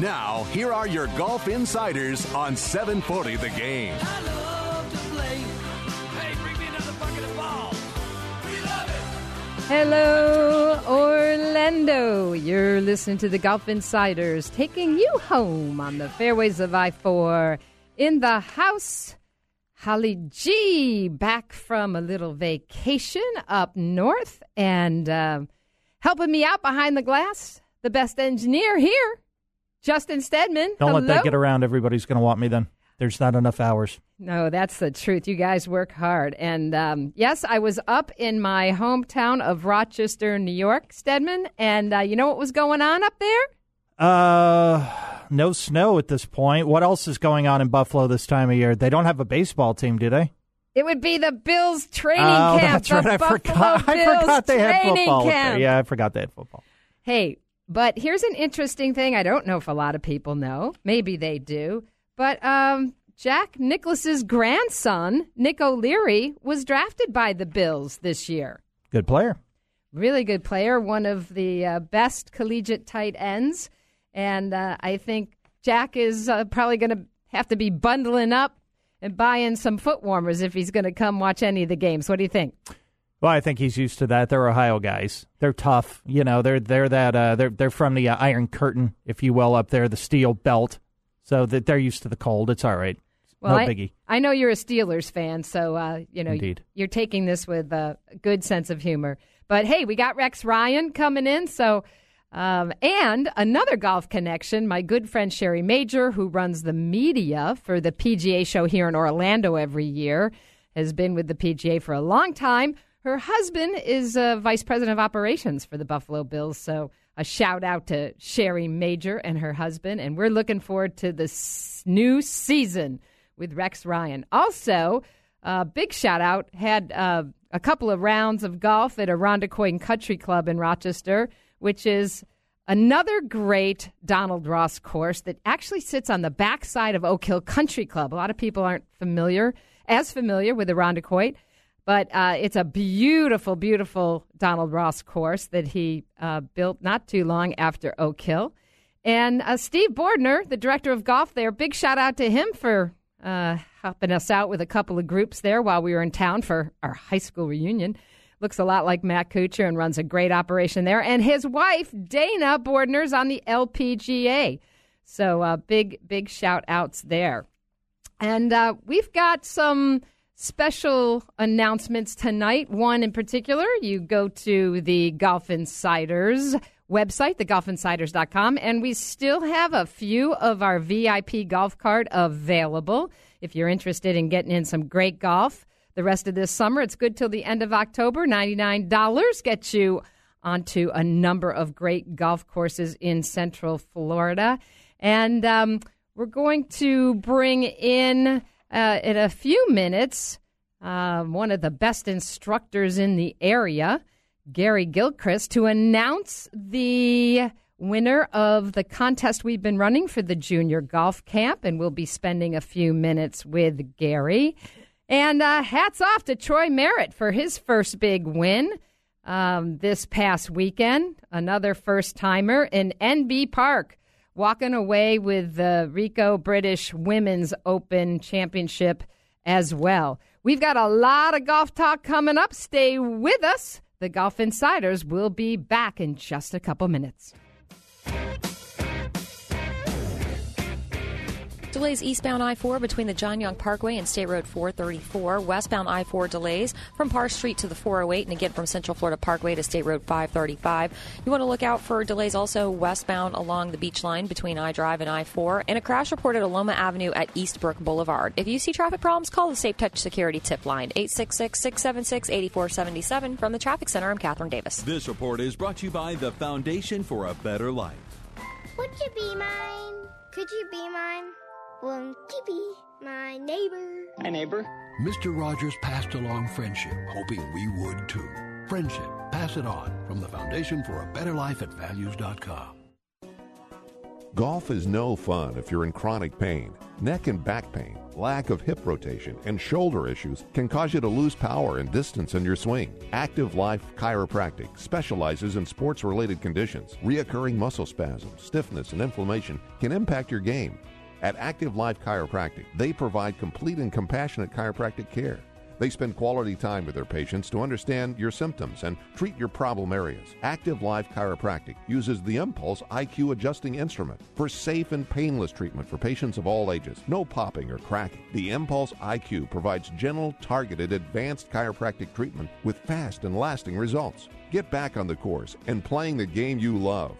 Now, here are your golf insiders on 740 The Game. I love to play. Hey, bring me another bucket of balls. We love it. Hello, Orlando. You're listening to the Golf Insiders taking you home on the fairways of I 4 in the house. Holly G back from a little vacation up north and uh, helping me out behind the glass. The best engineer here, Justin Stedman. Don't let that get around. Everybody's going to want me then. There's not enough hours. No, that's the truth. You guys work hard. And um, yes, I was up in my hometown of Rochester, New York, Stedman. And uh, you know what was going on up there? Uh, no snow at this point. What else is going on in Buffalo this time of year? They don't have a baseball team, do they? It would be the Bills training oh, camp. that's right. I Buffalo forgot. I forgot they had football. Yeah, I forgot they had football. Hey, but here's an interesting thing. I don't know if a lot of people know. Maybe they do. But um, Jack Nicklaus's grandson, Nick O'Leary, was drafted by the Bills this year. Good player. really good player, one of the uh, best collegiate tight ends. And uh, I think Jack is uh, probably going to have to be bundling up and buying some foot warmers if he's going to come watch any of the games. What do you think? Well, I think he's used to that. They're Ohio guys. They're tough. You know, they're they're that uh, they're they're from the uh, Iron Curtain, if you will, up there, the steel belt. So that they're used to the cold. It's all right. Well, no I, biggie. I know you're a Steelers fan, so uh, you know Indeed. you're taking this with a good sense of humor. But hey, we got Rex Ryan coming in, so um, and another golf connection. My good friend Sherry Major, who runs the media for the PGA show here in Orlando every year, has been with the PGA for a long time. Her husband is uh, vice president of operations for the Buffalo Bills, so a shout out to Sherry Major and her husband, and we're looking forward to this new season with Rex Ryan. Also, uh, big shout out had uh, a couple of rounds of golf at Irondequoit Country Club in Rochester, which is another great Donald Ross course that actually sits on the backside of Oak Hill Country Club. A lot of people aren't familiar, as familiar with Irondequoit, but uh, it's a beautiful, beautiful Donald Ross course that he uh, built not too long after Oak Hill. And uh, Steve Bordner, the director of golf there, big shout out to him for uh, helping us out with a couple of groups there while we were in town for our high school reunion. Looks a lot like Matt Kuchar and runs a great operation there. And his wife, Dana Bordner's on the LPGA. So uh, big, big shout outs there. And uh, we've got some special announcements tonight. One in particular, you go to the Golf Insiders website, thegolfinsiders.com, and we still have a few of our VIP golf card available. If you're interested in getting in some great golf the rest of this summer, it's good till the end of October. $99 gets you onto a number of great golf courses in Central Florida. And um, we're going to bring in uh, in a few minutes um, one of the best instructors in the area, Gary Gilchrist, to announce the winner of the contest we've been running for the junior golf camp. And we'll be spending a few minutes with Gary. And uh, hats off to Troy Merritt for his first big win um, this past weekend. Another first timer in Inbee Park, walking away with the Ricoh British Women's Open Championship as well. We've got a lot of golf talk coming up. Stay with us. The Golf Insiders will be back in just a couple minutes. Delays eastbound I 4 between the John Young Parkway and State Road 434. Westbound I 4 delays from Parr Street to the 408 and again from Central Florida Parkway to State Road 535. You want to look out for delays also westbound along the beach line between I Drive and I 4 and a crash reported at Loma Avenue at Eastbrook Boulevard. If you see traffic problems, call the Safe Touch Security Tip Line 866 676 8477. From the Traffic Center, I'm Catherine Davis. This report is brought to you by the Foundation for a Better Life. Would you be mine? Could you be mine? Won't my neighbor? Hi, neighbor. Mr. Rogers passed along friendship, hoping we would too. Friendship, pass it on from the Foundation for a Better Life at values.com. Golf is no fun if you're in chronic pain. Neck and back pain, lack of hip rotation, and shoulder issues can cause you to lose power and distance in your swing. Active Life Chiropractic specializes in sports related conditions. Reoccurring muscle spasms, stiffness, and inflammation can impact your game. At Active Life Chiropractic, they provide complete and compassionate chiropractic care. They spend quality time with their patients to understand your symptoms and treat your problem areas. Active Life Chiropractic uses the Impulse IQ adjusting instrument for safe and painless treatment for patients of all ages. No popping or cracking. The Impulse IQ provides gentle, targeted, advanced chiropractic treatment with fast and lasting results. Get back on the course and playing the game you love.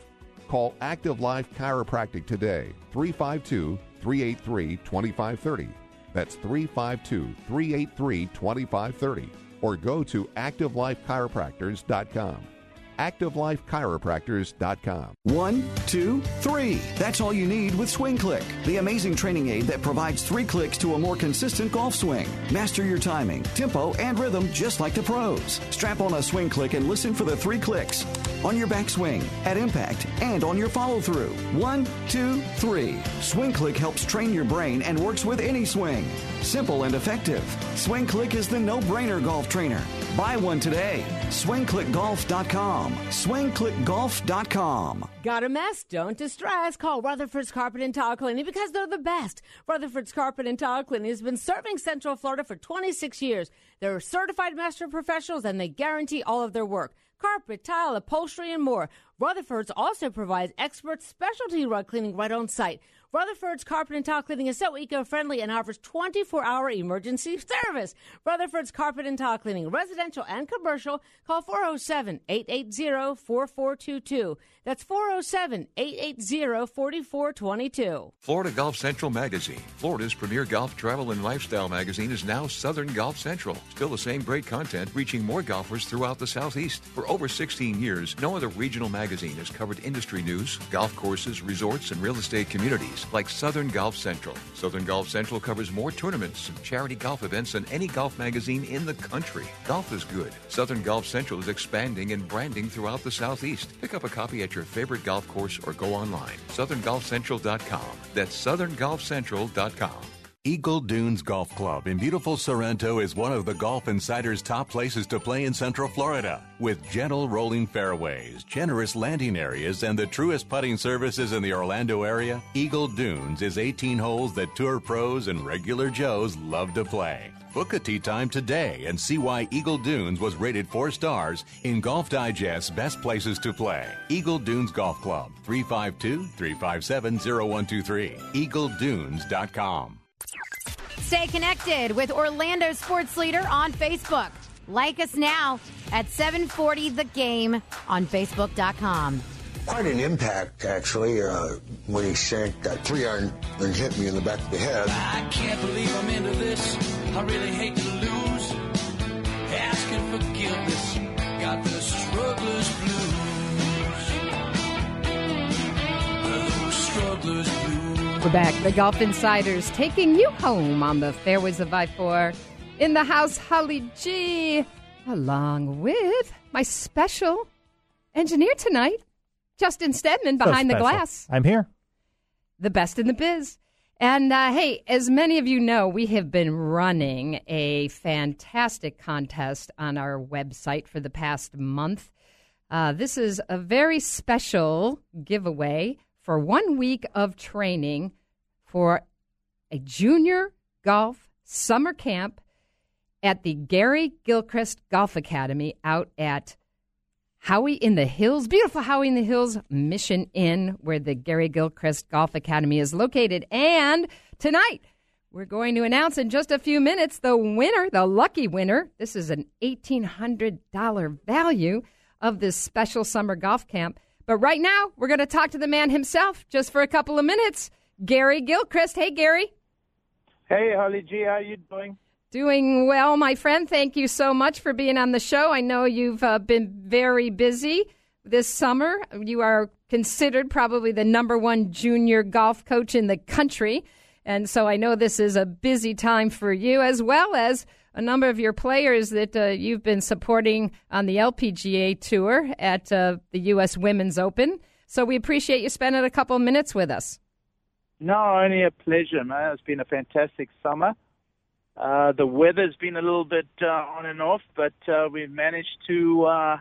Call Active Life Chiropractic today, 352 383 2530. That's 352 383 2530. Or go to ActiveLifeChiropractors.com. ActiveLifeChiropractors.com. One, two, three. That's all you need with Swing Click, the amazing training aid that provides three clicks to a more consistent golf swing. Master your timing, tempo, and rhythm just like the pros. Strap on a Swing Click and listen for the three clicks on your backswing, at impact, and on your follow through. One, two, three. Swing Click helps train your brain and works with any swing. Simple and effective. Swing Click is the no brainer golf trainer. Buy one today. SwingClickGolf.com. SwingClickGolf.com. Got a mess? Don't distress. Call Rutherford's Carpet and Tile Cleaning because they're the best. Rutherford's Carpet and Tile Cleaning has been serving Central Florida for 26 years. They're certified master professionals and they guarantee all of their work carpet, tile, upholstery, and more. Rutherford's also provides expert specialty rug cleaning right on site. Rutherford's Carpet and Tile Cleaning is so eco-friendly and offers 24-hour emergency service. Rutherford's Carpet and Tile Cleaning, residential and commercial. Call 407-880-4422. That's 407-880-4422. Florida Golf Central Magazine, Florida's premier golf travel and lifestyle magazine, is now Southern Golf Central. Still the same great content, reaching more golfers throughout the Southeast. For over 16 years, no other regional magazine has covered industry news, golf courses, resorts, and real estate communities like Southern Golf Central. Southern Golf Central covers more tournaments and charity golf events than any golf magazine in the country. Golf is good. Southern Golf Central is expanding and branding throughout the Southeast. Pick up a copy at your favorite golf course or go online. SouthernGolfCentral.com. That's SouthernGolfCentral.com. Eagle Dunes Golf Club in beautiful Sorrento is one of the Golf Insider's top places to play in Central Florida. With gentle rolling fairways, generous landing areas, and the truest putting services in the Orlando area, Eagle Dunes is 18 holes that tour pros and regular Joes love to play. Book a tee time today and see why Eagle Dunes was rated four stars in Golf Digest's best places to play. Eagle Dunes Golf Club, 352 357 0123. EagleDunes.com. Stay connected with Orlando Sports Leader on Facebook. Like us now at 740 The Game on Facebook.com. Quite an impact, actually, uh, when he sank that three iron and hit me in the back of the head. I can't believe I'm into this. I really hate to lose. Asking forgiveness. Got the struggler's blues. Those struggler's blues. We're back. The Golf Insiders taking you home on the fairways of I 4. In the house, Holly G, along with my special engineer tonight, Justin Stedman, So behind the glass. I'm here. the best in the biz. And uh, hey, as many of you know, we have been running a fantastic contest on our website for the past month. Uh, this is a very special giveaway for one week of training for a junior golf summer camp at the Gary Gilchrist Golf Academy out at Howey in the Hills, beautiful Howey in the Hills Mission Inn, where the Gary Gilchrist Golf Academy is located. And tonight, we're going to announce in just a few minutes the winner, the lucky winner. This is an $1,800 value of this special summer golf camp. But right now, we're going to talk to the man himself just for a couple of minutes, Gary Gilchrist. Hey, Gary. Hey, Holly G, how you doing? Doing well, my friend. Thank you so much for being on the show. I know you've uh, been very busy this summer. You are considered probably the number one junior golf coach in the country. And so I know this is a busy time for you, as well as a number of your players that uh, you've been supporting on the LPGA Tour at uh, the U.S. Women's Open. So we appreciate you spending a couple minutes with us. No, only a pleasure, man. It's been a fantastic summer. Uh, the weather's been a little bit uh, on and off, but uh, we've managed to uh,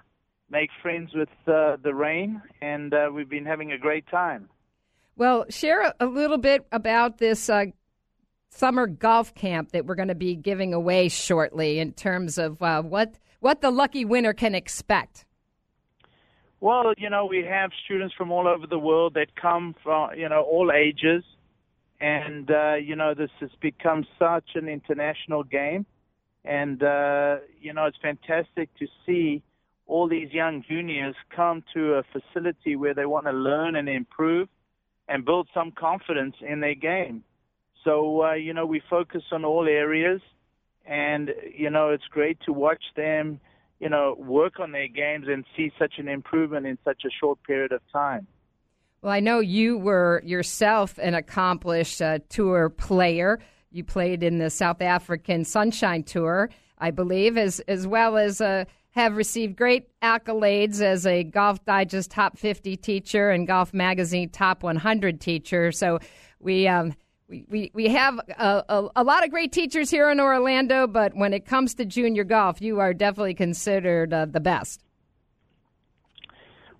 make friends with uh, the rain, and uh, we've been having a great time. Well, share a, a little bit about this uh, summer golf camp that we're going to be giving away shortly in terms of uh, what what the lucky winner can expect. Well, you know, we have students from all over the world that come from, you know, all ages. And, uh, you know, this has become such an international game. And, uh, you know, it's fantastic to see all these young juniors come to a facility where they want to learn and improve and build some confidence in their game. So, uh, you know, we focus on all areas. And, you know, it's great to watch them you know, work on their games and see such an improvement in such a short period of time. Well, I know you were yourself an accomplished uh, tour player. You played in the South African Sunshine Tour, I believe, as as well as uh, have received great accolades as a Golf Digest Top 50 teacher and Golf Magazine Top 100 teacher. So we um, we, we, we have a, a, a, lot of great teachers here in Orlando, but when it comes to junior golf, you are definitely considered uh, the best.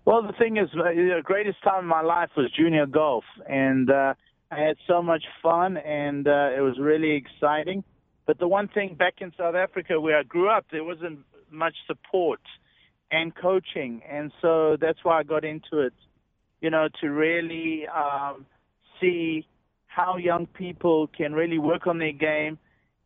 Well, the thing is, uh, the greatest time of my life was junior golf, and uh, I had so much fun, and uh, it was really exciting. But the one thing back in South Africa where I grew up, there wasn't much support and coaching, and so that's why I got into it, you know, to really um, see how young people can really work on their game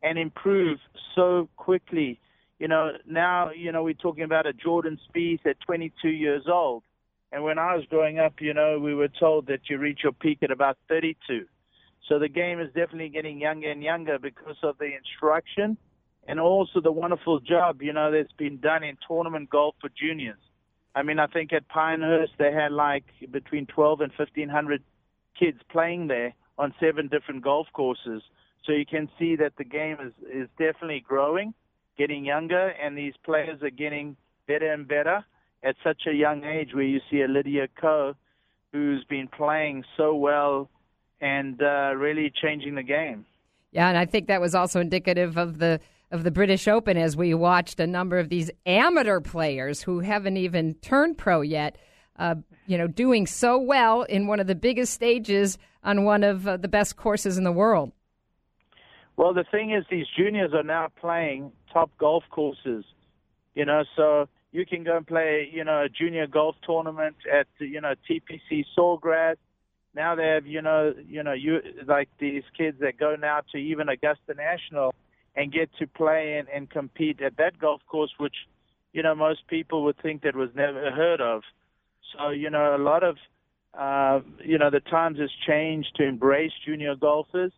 and improve so quickly. You know, now, you know, we're talking about a Jordan Spieth at 22 years old. And when I was growing up, you know, we were told that you reach your peak at about 32. So the game is definitely getting younger and younger because of the instruction and also the wonderful job, you know, that's been done in tournament golf for juniors. I mean, I think at Pinehurst they had like between 12 and 1500 kids playing there on seven different golf courses. So you can see that the game is, is definitely growing, getting younger, and these players are getting better and better at such a young age where you see a Lydia Ko who's been playing so well and uh, really changing the game. Yeah, and I think that was also indicative of the of the British Open as we watched a number of these amateur players who haven't even turned pro yet uh, you know, doing so well in one of the biggest stages on one of uh, the best courses in the world. Well, the thing is, these juniors are now playing top golf courses. You know, so you can go and play, you know, a junior golf tournament at, you know, TPC Sawgrass. Now they have, you know, you know, you like these kids that go now to even Augusta National and get to play and, and compete at that golf course, which, you know, most people would think that was never heard of. So, you know, a lot of, uh, you know, the times has changed to embrace junior golfers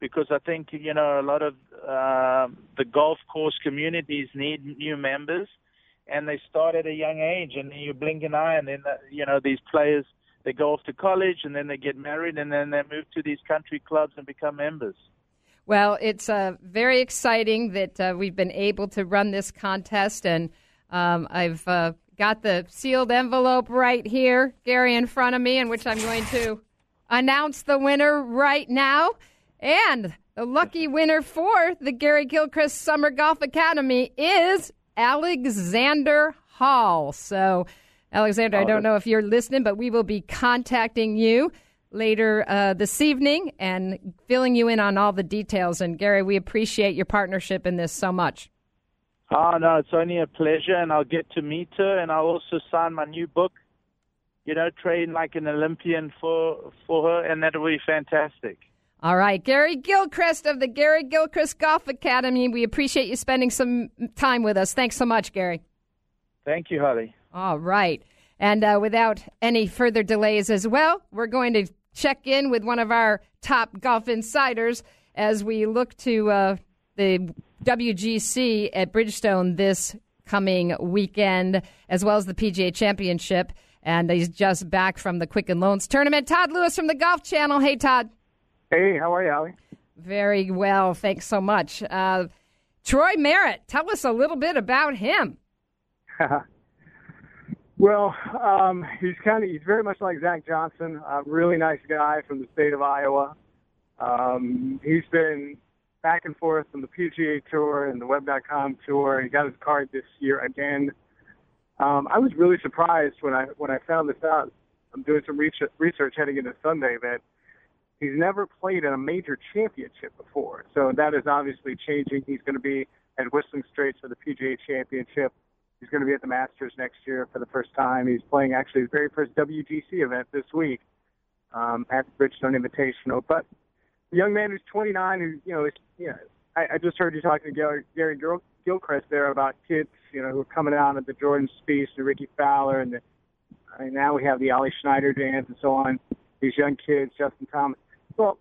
because I think, you know, a lot of uh, the golf course communities need new members and they start at a young age and you blink an eye and then, uh, you know, these players, they go off to college and then they get married and then they move to these country clubs and become members. Well, it's uh, very exciting that uh, we've been able to run this contest, and um, I've uh, got the sealed envelope right here, Gary, in front of me, in which I'm going to announce the winner right now. And the lucky winner for the Gary Gilchrist Summer Golf Academy is Alexander Hall. So, Alexander, I don't know if you're listening, but we will be contacting you later uh, this evening and filling you in on all the details. And, Gary, we appreciate your partnership in this so much. Oh, no, it's only a pleasure, and I'll get to meet her, and I'll also sign my new book, you know, train like an Olympian for, for her, and that'll be fantastic. All right, Gary Gilchrist of the Gary Gilchrist Golf Academy. We appreciate you spending some time with us. Thanks so much, Gary. Thank you, Holly. All right. And uh, without any further delays as well, we're going to check in with one of our top golf insiders as we look to uh, the WGC at Bridgestone this coming weekend, as well as the PGA Championship. And he's just back from the Quicken Loans tournament. Todd Lewis from the Golf Channel. Hey, Todd. Hey, how are you, Allie? Very well. Thanks so much. Uh, Troy Merritt, tell us a little bit about him. Well, um, he's kind of he's very much like Zach Johnson, a really nice guy from the state of Iowa. Um, he's been back and forth from the PGA Tour and the Web.com Tour. He got his card this year again. Um, I was really surprised when I when I found this out. I'm doing some research, research heading into Sunday that he's never played in a major championship before. So that is obviously changing. He's going to be at Whistling Straits for the PGA Championship. He's going to be at the Masters next year for the first time. He's playing actually his very first WGC event this week um, at Bridgestone Invitational. But young man who's 29, who you know, is, you know, I, I just heard you talking to Gary, Gary Gil- Gilchrist there about kids, you know, who are coming out of the Jordan Spieth, the Rickie Fowler, and the, I mean, now we have the Ollie Schniederjans and so on. These young kids, Justin Thomas. Well,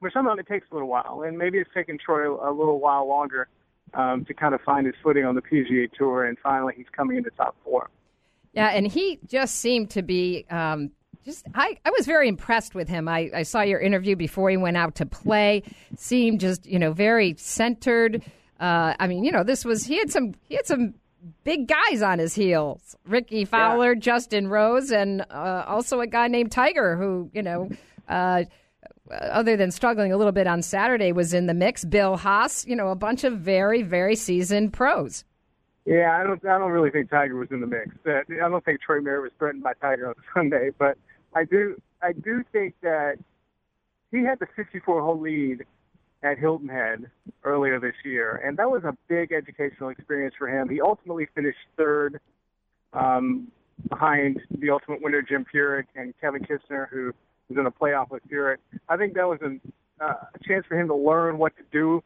for some of them, it takes a little while, and maybe it's taken Troy a little while longer um, to kind of find his footing on the PGA Tour, and finally he's coming into top four. Yeah, and he just seemed to be um, just. I, I was very impressed with him. I, I saw your interview before he went out to play. Seemed just you know very centered. Uh, I mean, you know, this was he had some he had some big guys on his heels: Rickie Fowler, yeah. Justin Rose, and uh, also a guy named Tiger, who you know. Uh, other than struggling a little bit on Saturday, was in the mix. Bill Haas, you know, a bunch of very, very seasoned pros. Yeah, I don't. I don't really think Tiger was in the mix. Uh, I don't think Troy Merritt was threatened by Tiger on Sunday, but I do. I do think that he had the 64-hole lead at Hilton Head earlier this year, and that was a big educational experience for him. He ultimately finished third, um, behind the ultimate winner Jim Furyk and Kevin Kisner, who was in a playoff with Furyk. I think that was an, uh, a chance for him to learn what to do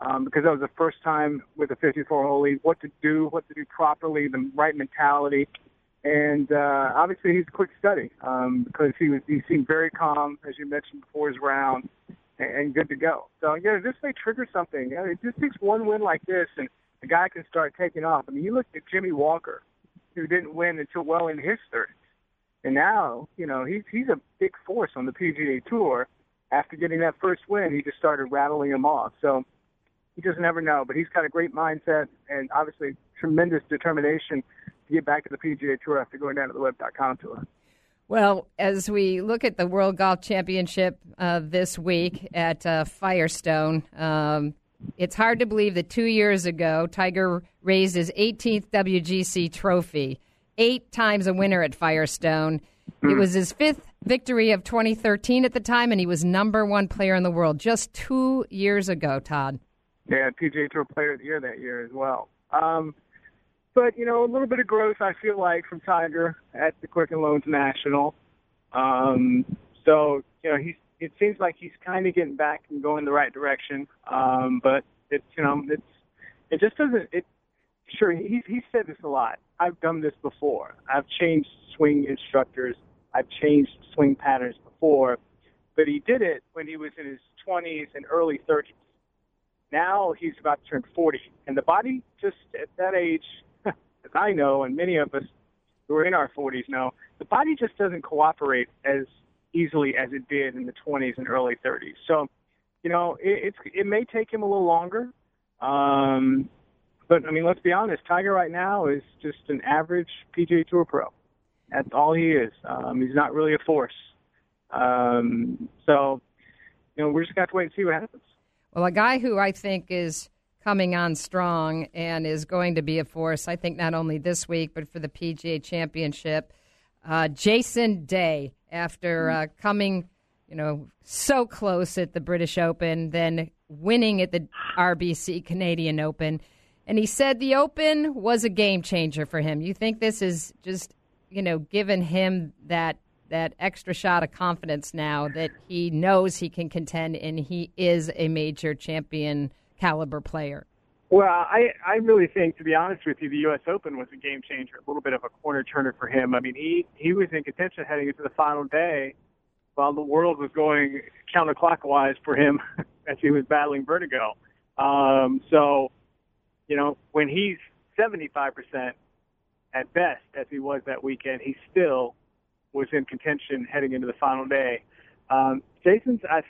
um, because that was the first time with the 54 league, what to do, what to do properly, the right mentality. And uh, obviously, he's a quick study um, because he was he seemed very calm, as you mentioned before his round, and, and good to go. So yeah, this may trigger something. You know, it just takes one win like this, and the guy can start taking off. I mean, you look at Jimmy Walker, who didn't win until well in his 30s. And now, you know, he's he's a big force on the PGA Tour. After getting that first win, he just started rattling them off. So he just never know. But he's got a great mindset and obviously tremendous determination get back to the PGA Tour after going down to the Web.com Tour. Well, as we look at the World Golf Championship uh, this week at uh, Firestone, um, it's hard to believe that two years ago, Tiger raised his 18th WGC trophy eight times a winner at Firestone. Mm. It hmm. was his fifth victory of 2013 at the time, and he was number one player in the world just two years ago, Todd. Yeah, PGA Tour Player of the Year that year as well. Um, but, you know, a little bit of growth, I feel like, from Tiger at the Quicken Loans National. Um, so, you know, he's it seems like he's kind of getting back and going the right direction. Um, but it's, you know, it's, it just doesn't, it, sure, he's, he's said this a lot. I've done this before. I've changed swing instructors. I've changed swing patterns before, but he did it when he was in his 20s and early 30s. Now he's about to turn 40, and the body just at that age, as I know, and many of us who are in our 40s know, the body just doesn't cooperate as easily as it did in the 20s and early 30s. So, you know, it, it's it may take him a little longer. Um, but I mean, let's be honest. Tiger right now is just an average PGA Tour pro. That's all he is. Um, he's not really a force. Um, so, you know, we're just going to have to wait and see what happens. Well, a guy who I think is coming on strong and is going to be a force, I think, not only this week, but for the PGA Championship, uh, Jason Day, after uh, coming, you know, so close at the British Open, then winning at the RBC Canadian Open. And he said the Open was a game changer for him. You think this is just, you know, given him that that extra shot of confidence now that he knows he can contend and he is a major champion caliber player? Well, I I really think, to be honest with you, the U.S. Open was a game changer, a little bit of a corner turner for him. I mean, he he was in contention heading into the final day, while the world was going counterclockwise for him as he was battling vertigo. Um, so you know, when he's 75% at best, as he was that weekend, he still was in contention heading into the final day. Um, Jason's uh,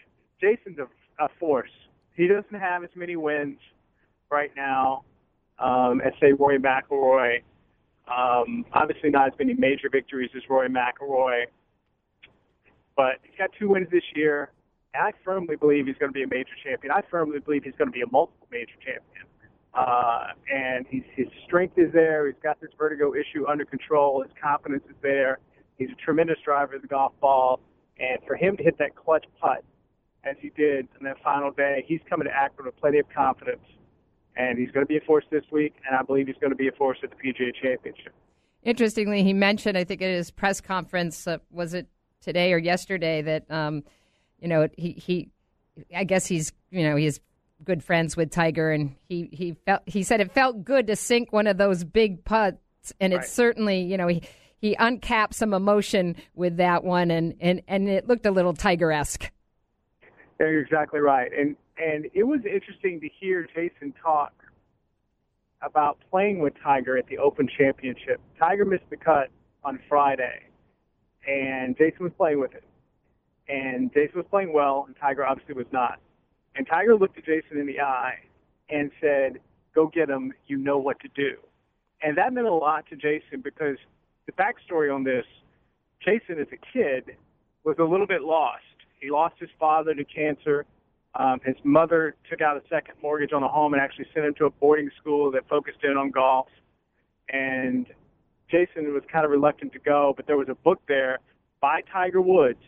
Jason's a, a force. He doesn't have as many wins right now um, as say Rory McIlroy, Um, obviously, not as many major victories as Rory McIlroy, but he's got two wins this year. And I firmly believe he's going to be a major champion. I firmly believe he's going to be a multiple major champion. Uh, and he's, his strength is there. He's got this vertigo issue under control. His confidence is there. He's a tremendous driver of the golf ball. And for him to hit that clutch putt as he did on that final day, he's coming to Akron with plenty of confidence. And he's going to be a force this week, and I believe he's going to be a force at the PGA Championship. Interestingly, he mentioned, I think at his press conference, uh, was it today or yesterday, that um, you know he he, I guess he's you know he's good friends with Tiger, and he he felt he said it felt good to sink one of those big putts, and it Right. certainly you know he he uncapped some emotion with that one, and and and it looked a little Tiger esque. You're exactly right. And and it was interesting to hear Jason talk about playing with Tiger at the Open Championship. Tiger missed the cut on Friday, and Jason was playing with him. And Jason was playing well, and Tiger obviously was not. And Tiger looked at Jason in the eye and said, "Go get him. You know what to do." And that meant a lot to Jason because the backstory on this, Jason as a kid was a little bit lost. He lost his father to cancer. Um, his mother took out a second mortgage on a home and actually sent him to a boarding school that focused in on golf. And Jason was kind of reluctant to go, but there was a book there by Tiger Woods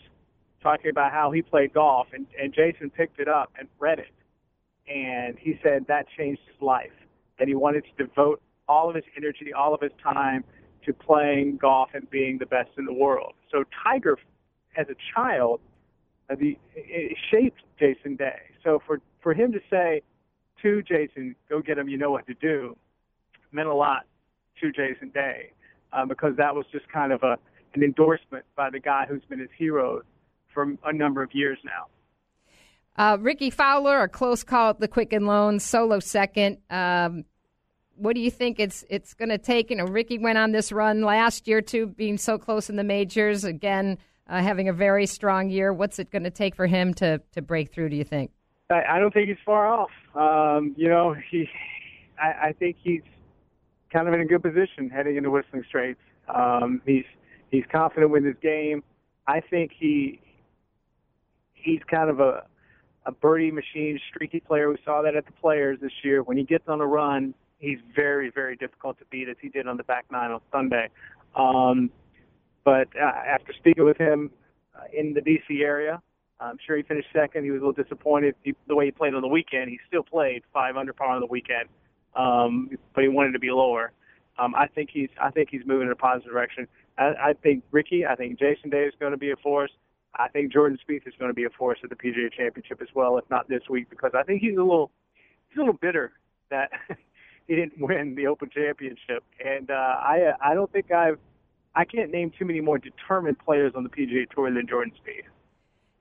talking about how he played golf, and, and Jason picked it up and read it. And he said that changed his life, that he wanted to devote all of his energy, all of his time to playing golf and being the best in the world. So Tiger, as a child, the, it shaped Jason Day. So for for him to say to Jason, "Go get him," you know what to do, meant a lot to Jason Day uh, because that was just kind of a an endorsement by the guy who's been his hero for a number of years now. Uh, Rickie Fowler, a close call at the Quicken Loans, solo second. Um, what do you think it's it's going to take? You know, Rickie went on this run last year too, being so close in the majors. Again, uh, having a very strong year. What's it going to take for him to to break through? Do you think? I, I don't think he's far off. Um, you know, he, I, I think he's kind of in a good position heading into Whistling Straits. Um, he's he's confident with his game. I think he he's kind of a a birdie machine, streaky player. We saw that at the Players this year. When he gets on a run, he's very very difficult to beat, as he did on the back nine on Sunday. Um, but uh, after speaking with him uh, in the D.C. area, I'm sure he finished second. He was a little disappointed he, the way he played on the weekend. He still played five under par on the weekend, um, but he wanted to be lower. Um, I think he's I think he's moving in a positive direction. I, I think Rickie, I think Jason Day is going to be a force. I think Jordan Spieth is going to be a force at the PGA Championship as well, if not this week, because I think he's a little he's a little bitter that he didn't win the Open Championship, and uh, I I don't think I've I can't name too many more determined players on the PGA Tour than Jordan Spieth.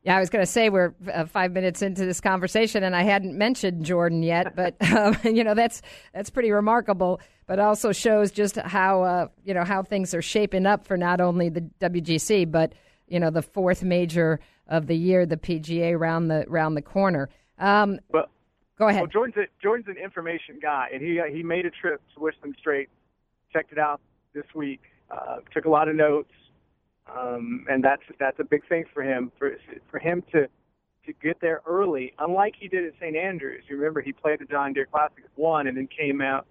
Yeah, I was going to say we're uh, five minutes into this conversation, and I hadn't mentioned Jordan yet, but um, you know that's that's pretty remarkable. But also shows just how uh, you know how things are shaping up for not only the WGC, but you know the fourth major of the year, the PGA round the round the corner. Um, Well, go ahead. Well, Jordan's a, Jordan's an information guy, and he he made a trip to Whistling Straits, checked it out this week, uh, took a lot of notes, um, and that's that's a big thing for him. For for him to to get there early, unlike he did at St. Andrews. You remember he played the John Deere Classic won, and then came out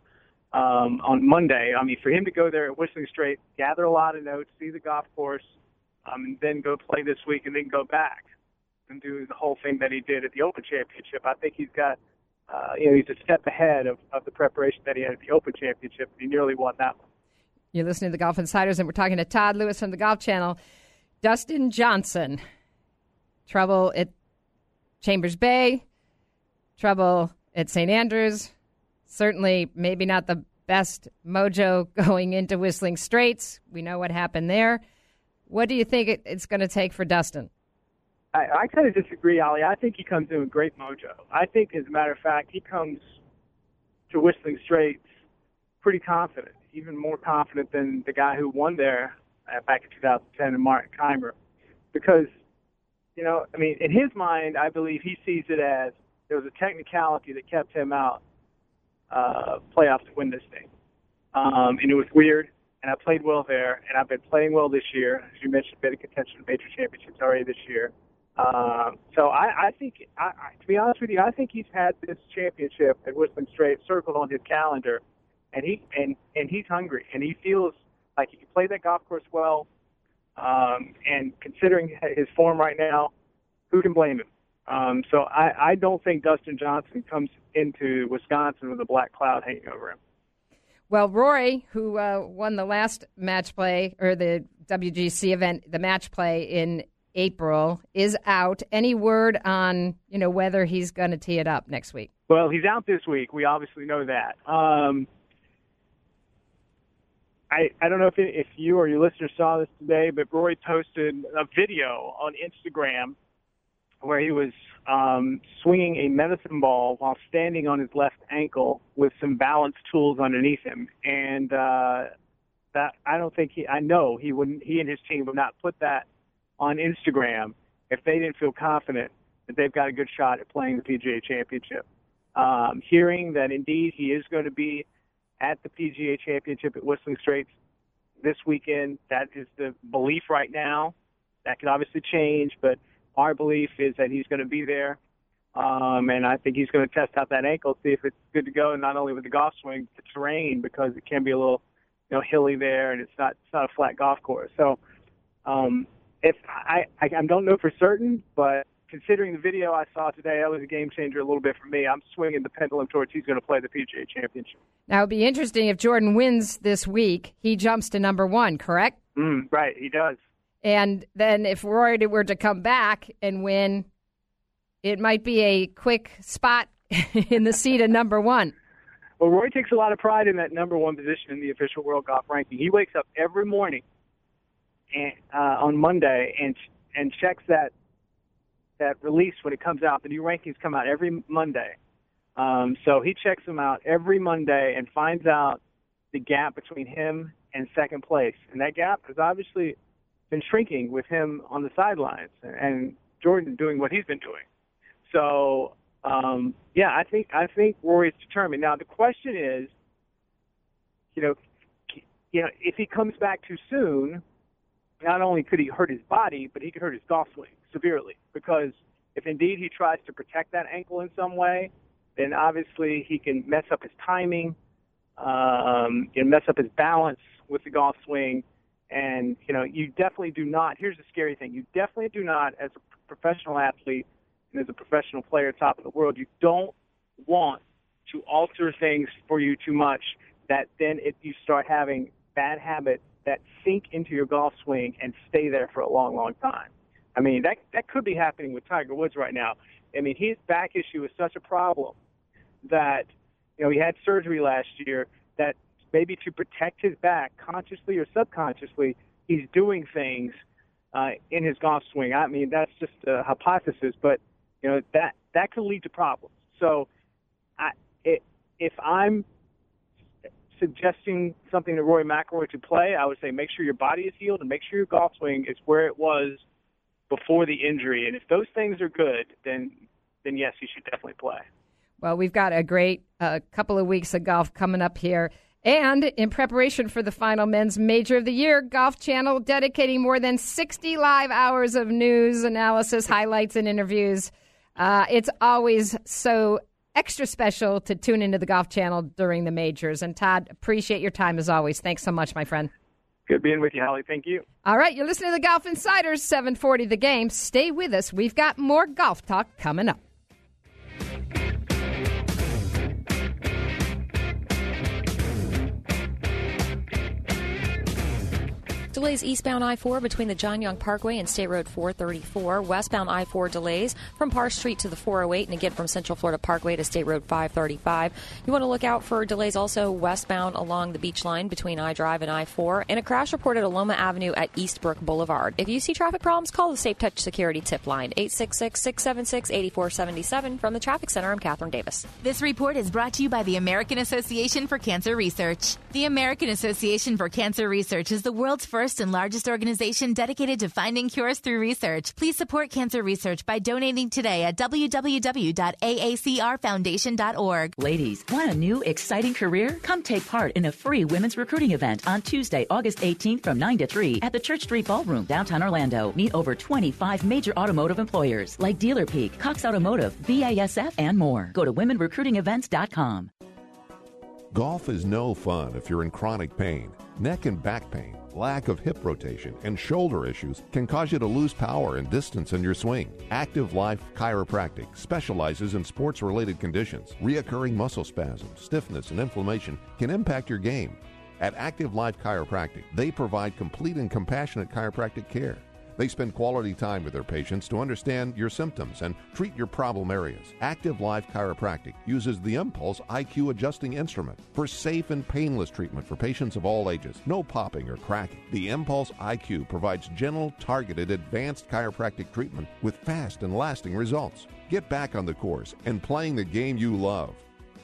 um, on Monday. I mean, for him to go there at Whistling Straits, gather a lot of notes, see the golf course, um, and then go play this week, and then go back and do the whole thing that he did at the Open Championship. I think he's got, uh, you know, he's a step ahead of, of the preparation that he had at the Open Championship. He nearly won that one. You're listening to the Golf Insiders, and we're talking to Todd Lewis from the Golf Channel. Dustin Johnson, trouble at Chambers Bay, trouble at St. Andrews. Certainly, maybe not the best mojo going into Whistling Straits. We know what happened there. What do you think it- it's going to take for Dustin? I, I kind of disagree, Ali. I think he comes in with great mojo. I think, as a matter of fact, he comes to Whistling Straits pretty confident, even more confident than the guy who won there uh, back in 2010, and Martin Kaymer, because you know, I mean, in his mind, I believe he sees it as there was a technicality that kept him out uh, playoffs to win this thing, um, and it was weird. and I played well there, and I've been playing well this year. As you mentioned, been in contention for major championships already this year. Um, so I, I think, I, I, to be honest with you, I think he's had this championship at Whistling Straits circled on his calendar, and he and and he's hungry, and he feels like he can play that golf course well. Um, and considering his form right now, who can blame him? Um, so I, I don't think Dustin Johnson comes into Wisconsin with a black cloud hanging over him. Well, Rory, who uh, won the last match play or the WGC event, the match play in April, is out. Any word on you know whether he's going to tee it up next week? Well, he's out this week. We obviously know that. Um, I I don't know if if you or your listeners saw this today, but Rory posted a video on Instagram where he was um, swinging a medicine ball while standing on his left ankle with some balance tools underneath him, and uh, that I don't think he. I know he wouldn't. He and his team would not put that on Instagram if they didn't feel confident that they've got a good shot at playing the PGA Championship. Um, hearing that indeed he is going to be at the PGA Championship at Whistling Straits this weekend, that is the belief right now. That could obviously change, but our belief is that he's going to be there. Um, and I think he's going to test out that ankle, see if it's good to go, not only with the golf swing, the terrain, because it can be a little, you know, hilly there, and it's not it's not a flat golf course. So, um, if I, I I don't know for certain, but considering the video I saw today, that was a game changer a little bit for me. I'm swinging the pendulum towards he's going to play the PGA Championship. Now it'd be interesting if Jordan wins this week. He jumps to number one, correct? Mm, right, he does. And then if Rory were to come back and win, it might be a quick spot in the seat of number one. Well, Rory takes a lot of pride in that number one position in the official world golf ranking. He wakes up every morning and, uh, on Monday and and checks that that release when it comes out. The new rankings come out every Monday. Um, so he checks them out every Monday and finds out the gap between him and second place. And that gap has obviously been shrinking with him on the sidelines and Jordan doing what he's been doing. So um, yeah, I think I think Rory's determined. Now the question is, you know, you know, if he comes back too soon, not only could he hurt his body, but he could hurt his golf swing severely. Because if indeed he tries to protect that ankle in some way, then obviously he can mess up his timing, um, can mess up his balance with the golf swing, and you know you definitely do not. Here's the scary thing: you definitely do not, as a professional athlete and as a professional player, top of the world, you don't want to alter things for you too much. That then if you start having bad habits that sink into your golf swing and stay there for a long, long time. I mean, that that could be happening with Tiger Woods right now. I mean, his back issue is such a problem that you know he had surgery last year that maybe to protect his back, consciously or subconsciously, he's doing things uh, in his golf swing. I mean, that's just a hypothesis, but you know that that could lead to problems. So, I, it, if I'm suggesting something to Rory McIlroy to play, I would say make sure your body is healed and make sure your golf swing is where it was before the injury. And if those things are good, then then yes, you should definitely play. Well, we've got a great uh, couple of weeks of golf coming up here. And in preparation for the final men's major of the year, Golf Channel dedicating more than 60 live hours of news, analysis, highlights, and interviews. Uh, it's always so extra special to tune into the Golf Channel during the majors. And Todd, appreciate your time as always. Thanks so much, my friend. Good being with you, Holly. Thank you. All right, you're listening to the Golf Insiders, 740 The Game. Stay with us. We've got more golf talk coming up. Delays eastbound I 4 between the John Young Parkway and State Road 434. Westbound I 4 delays from Parr Street to the 408 and again from Central Florida Parkway to State Road 535. You want to look out for delays also westbound along the beach line between I Drive and I 4 and a crash report at Aloma Avenue at Eastbrook Boulevard. If you see traffic problems, call the Safe Touch Security Tip Line 866 676 8477. From the Traffic Center, I'm Catherine Davis. This report is brought to you by the American Association for Cancer Research. The American Association for Cancer Research is the world's first first and largest organization dedicated to finding cures through research. Please support cancer research by donating today at www.aacrfoundation.org. Ladies, want a new, exciting career? Come take part in a free women's recruiting event on Tuesday, August 18th from 9 to 3 at the Church Street Ballroom, downtown Orlando. Meet over 25 major automotive employers like Dealer Peak, Cox Automotive, BASF, and more. Go to womenrecruitingevents.com. Golf is no fun if you're in chronic pain. Neck and back pain, lack of hip rotation, and shoulder issues can cause you to lose power and distance in your swing. Active Life Chiropractic specializes in sports related conditions. Reoccurring muscle spasms, stiffness, and inflammation can impact your game. At Active Life Chiropractic, they provide complete and compassionate chiropractic care. They spend quality time with their patients to understand your symptoms and treat your problem areas. Active Life Chiropractic uses the Impulse IQ adjusting instrument for safe and painless treatment for patients of all ages. No popping or cracking. The Impulse IQ provides gentle, targeted, advanced chiropractic treatment with fast and lasting results. Get back on the course and playing the game you love.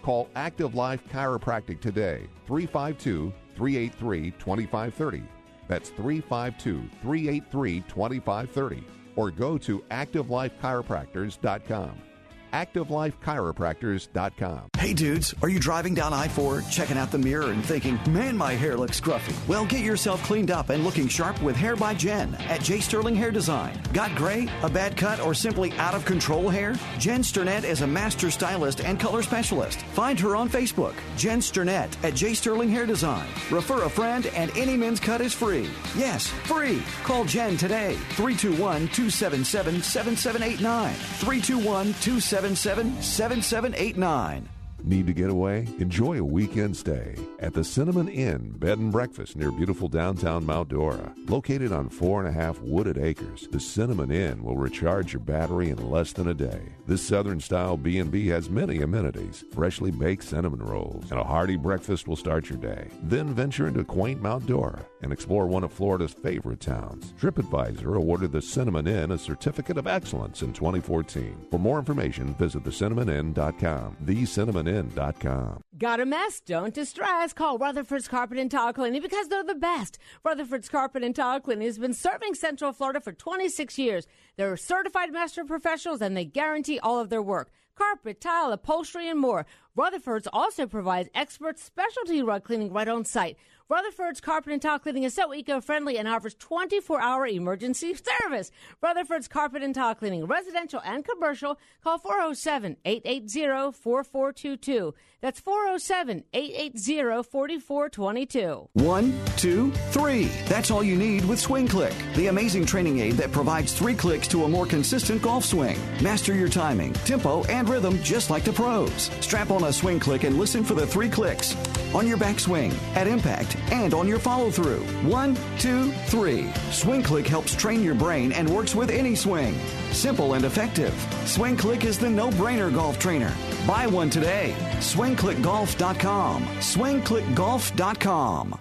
Call Active Life Chiropractic today, 352 383 2530. That's 352 383 2530. Or go to ActiveLifeChiropractors.com. ActiveLifeChiropractors.com. Hey dudes, are you driving down I 4, checking out the mirror and thinking, man, my hair looks scruffy? Well, get yourself cleaned up and looking sharp with Hair by Jen at J. Sterling Hair Design. Got gray, a bad cut, or simply out of control hair? Jen Sternett is a master stylist and color specialist. Find her on Facebook, Jen Sternett at J. Sterling Hair Design. Refer a friend, and any men's cut is free. Yes, free. Call Jen today, 321 277 7789. 321 277 7789. Need to get away? Enjoy a weekend stay at the Cinnamon Inn Bed and Breakfast near beautiful downtown Mount Dora. Located on four and a half wooded acres, the Cinnamon Inn will recharge your battery in less than a day. This southern-style B&B has many amenities, freshly baked cinnamon rolls, and a hearty breakfast will start your day. Then venture into quaint Mount Dora and explore one of Florida's favorite towns. TripAdvisor awarded the Cinnamon Inn a certificate of excellence in 2014. For more information, visit thecinnamoninn.com. The Cinnamon Inn.com. Got a mess? Don't distress. Call Rutherford's Carpet and Tile Cleaning because they're the best. Rutherford's Carpet and Tile Cleaning has been serving Central Florida for 26 years. They're certified master professionals and they guarantee all of their work. Carpet, tile, upholstery, and more. Rutherford's also provides expert specialty rug cleaning right on site. Rutherford's Carpet and Tile Cleaning is so eco-friendly and offers 24-hour emergency service. Rutherford's Carpet and Tile Cleaning, residential and commercial. Call 407-880-4422. That's 407-880-4422. One, two, three. That's all you need with Swing Click, the amazing training aid that provides three clicks to a more consistent golf swing. Master your timing, tempo, and rhythm just like the pros. Strap on a Swing Click and listen for the three clicks on your backswing, at impact, and on your follow through. One, two, three. Swing Click helps train your brain and works with any swing. Simple and effective. Swing Click is the no brainer golf trainer. Buy one today. SwingClickGolf.com. SwingClickGolf.com.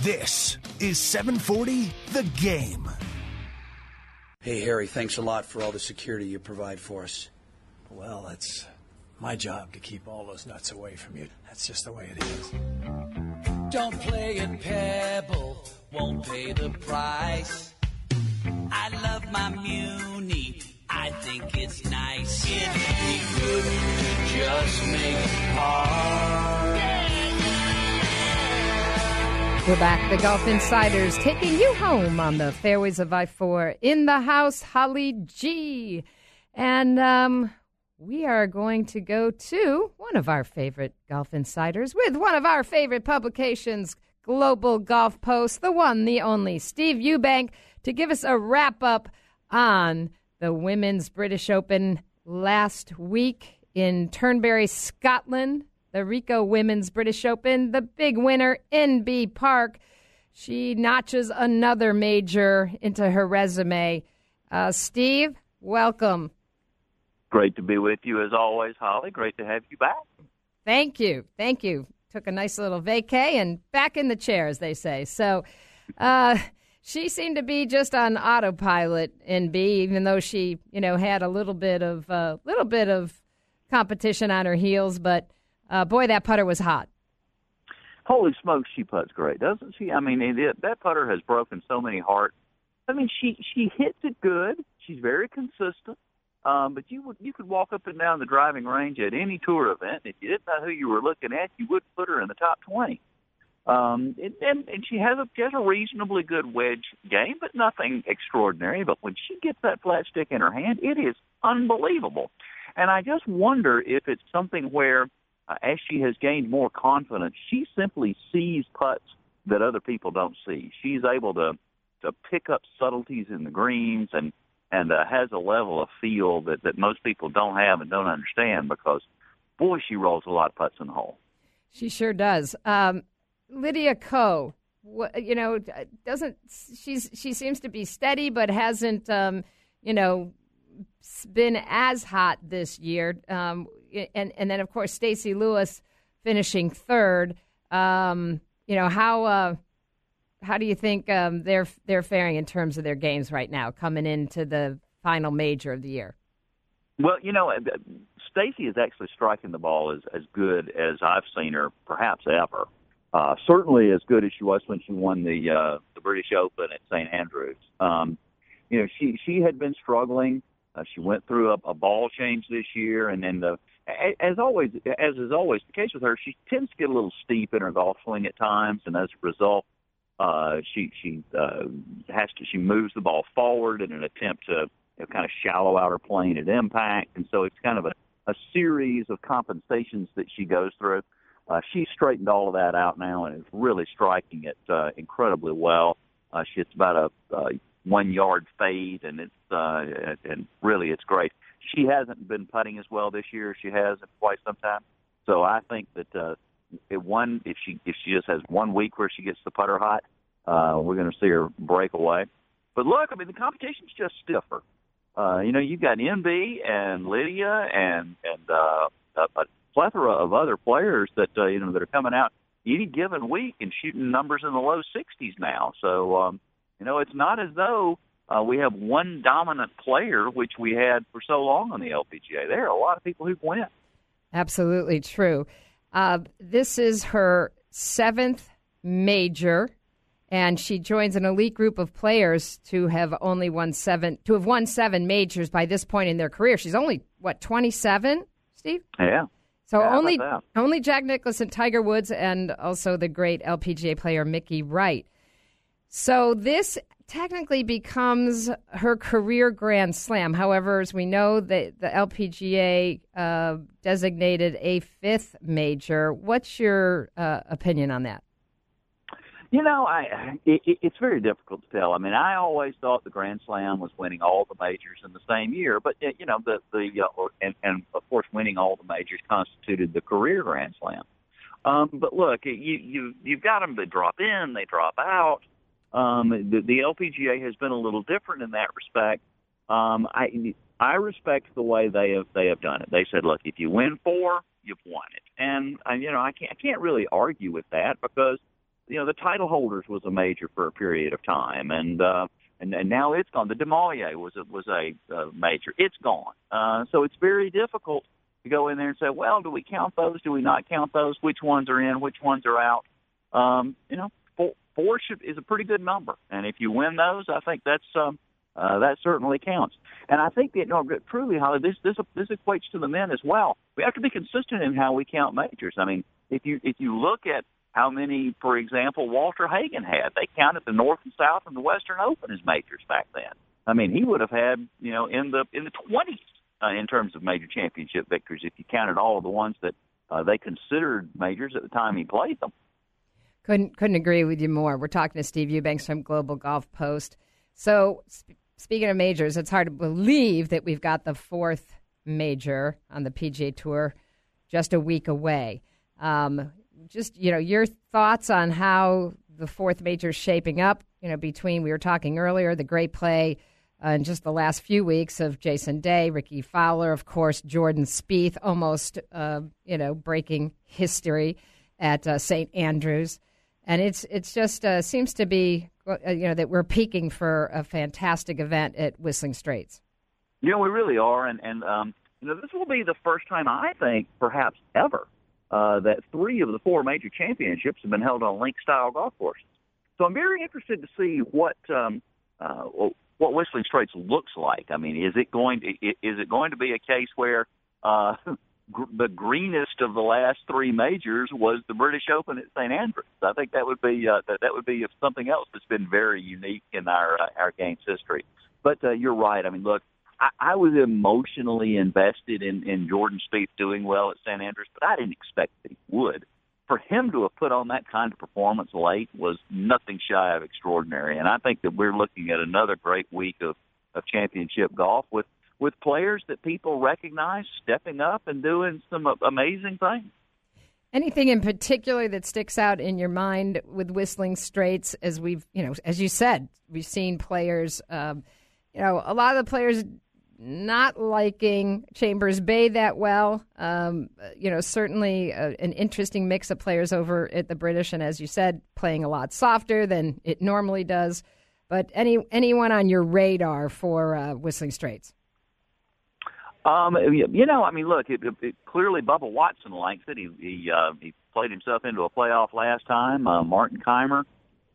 This is 740 The Game. Hey, Harry, thanks a lot for all the security you provide for us. Well, it's my job to keep all those nuts away from you. That's just the way it is. Don't play at Pebble, won't pay the price. I love my Muni, I think it's nice. It'd be good to just make. We're back. The Golf Insiders taking you home on the fairways of I 4 in the house, Holly G. And um, we are going to go to one of our favorite golf insiders with one of our favorite publications, Global Golf Post, the one, the only, Steve Eubanks, to give us a wrap up on the Women's British Open last week in Turnberry, Scotland. The Ricoh Women's British Open, the big winner, Inbee Park. She notches another major into her resume. Uh, Steve, welcome. Great to be with you as always, Holly. Great to have you back. Thank you. Thank you. Took a nice little vacay and back in the chair, as they say. So uh, she seemed to be just on autopilot Inbee, even though she, you know, had a little bit of a uh, little bit of competition on her heels. But uh, boy, that putter was hot. holy smokes, she puts great, doesn't she? I mean, it, that putter has broken so many hearts. I mean, she she hits it good. She's very consistent. Um, but you would you could walk up and down the driving range at any tour event. If you didn't know who you were looking at, you would put her in the top twenty. Um, and, and, and she has a has a reasonably good wedge game, but nothing extraordinary. But when she gets that flat stick in her hand, it is unbelievable. And I just wonder if it's something where, uh, as she has gained more confidence, she simply sees putts that other people don't see. She's able to to pick up subtleties in the greens and and uh, has a level of feel that that most people don't have and don't understand because, boy, she rolls a lot of putts in the hole. She sure does. Um, Lydia Ko, you know, doesn't she's she seems to be steady, but hasn't um, you know been as hot this year. Um, and and then of course Stacy Lewis finishing third. Um, you know how uh, how do you think um, they're they're faring in terms of their games right now, coming into the final major of the year? Well, you know, Stacy is actually striking the ball as as good as I've seen her, perhaps ever. Uh, certainly as good as she was when she won the uh, the British Open at St Andrews. Um, you know, she she had been struggling. Uh, she went through a, a ball change this year, and then the as always, as is always the case with her, she tends to get a little steep in her golf swing at times, and as a result, uh, she she uh, has to she moves the ball forward in an attempt to you know, kind of shallow out her plane at impact, and so it's kind of a, a series of compensations that she goes through. Uh, she's straightened all of that out now and is really striking it uh, incredibly well. Uh, she hits about a, a one yard fade, and it's uh, and really it's great. She hasn't been putting as well this year she has in quite some time. So I think that uh, if one if she if she just has one week where she gets the putter hot, uh, we're going to see her break away. But look, I mean the competition's just stiffer. Uh, you know, you've got Inbee and Lydia and and uh, a plethora of other players that uh, you know that are coming out any given week and shooting numbers in the low 60s now. So um, you know, it's not as though uh, we have one dominant player, which we had for so long on the LPGA. There are a lot of people who win. Absolutely true. Uh, this is her seventh major, and she joins an elite group of players to have only won seven to have won seven majors by this point in their career. She's only what twenty seven, Steve? Yeah. So Yeah, only only Jack Nicklaus and Tiger Woods, and also the great LPGA player Mickey Wright. So this technically becomes her career Grand Slam. However, as we know, the the LPGA uh, designated a fifth major. What's your uh, opinion on that? You know, I it, it- it's very difficult to tell. I mean, I always thought the Grand Slam was winning all the majors in the same year, but you know, the the uh, and and of course, winning all the majors constituted the career Grand Slam. Um, but look, you you you've got them. They drop in, they drop out. Um, the, the LPGA has been a little different in that respect. Um, I I respect the way they have they have done it. They said, look, if you win four, you've won it, and uh, you know I can't I can't really argue with that because you know the title holders was a major for a period of time, and uh, and, and now it's gone. The du Maurier was a, was a uh, major. It's gone. Uh, so it's very difficult to go in there and say, well, do we count those? Do we not count those? Which ones are in? Which ones are out? Um, you know, four, four should, is a pretty good number, and if you win those, I think that's um, uh, that certainly counts. And I think that you know, truly, Holly, this this this equates to the men as well. We have to be consistent in how we count majors. I mean, if you if you look at how many, for example, Walter Hagen had, they counted the North and South and the Western Open as majors back then. I mean, he would have had you know in the in the twenties uh, in terms of major championship victories if you counted all of the ones that uh, they considered majors at the time he played them. Couldn't couldn't agree with you more. We're talking to Steve Eubanks from Global Golf Post. So, sp- speaking of majors, it's hard to believe that we've got the fourth major on the PGA Tour just a week away. Um, just you know, your thoughts on how the fourth major is shaping up. You know, between we were talking earlier, the great play uh, in just the last few weeks of Jason Day, Rickie Fowler, of course, Jordan Spieth, almost uh, you know breaking history at uh, St Andrews, and it's it's just uh, seems to be uh, you know that we're peaking for a fantastic event at Whistling Straits. You know, we really are, and and um, you know, this will be the first time I think, perhaps ever, uh, that three of the four major championships have been held on link-style golf courses. So I'm very interested to see what um, uh, what Whistling Straits looks like. I mean, is it going to is it going to be a case where uh, the greenest of the last three majors was the British Open at St Andrews? I think that would be uh, that, that would be something else that's been very unique in our uh, our game's history. But uh, you're right. I mean, look, I, was emotionally invested in in Jordan Spieth doing well at St Andrews, but I didn't expect that he would for him to have put on that kind of performance late was nothing shy of extraordinary. And I think that we're looking at another great week of, of championship golf with, with players that people recognize stepping up and doing some amazing things. Anything in particular that sticks out in your mind with Whistling Straits? As we've, you know, as you said, we've seen players. Um, you know, a lot of the players not liking Chambers Bay that well. Um, you know, certainly a, uh, an interesting mix of players over at the British, and as you said, playing a lot softer than it normally does. But any anyone on your radar for uh, Whistling Straits? Um, you know, I mean, look, it, it, it, clearly Bubba Watson likes it. He he, uh, he played himself into a playoff last time. Uh, Martin Kaymer.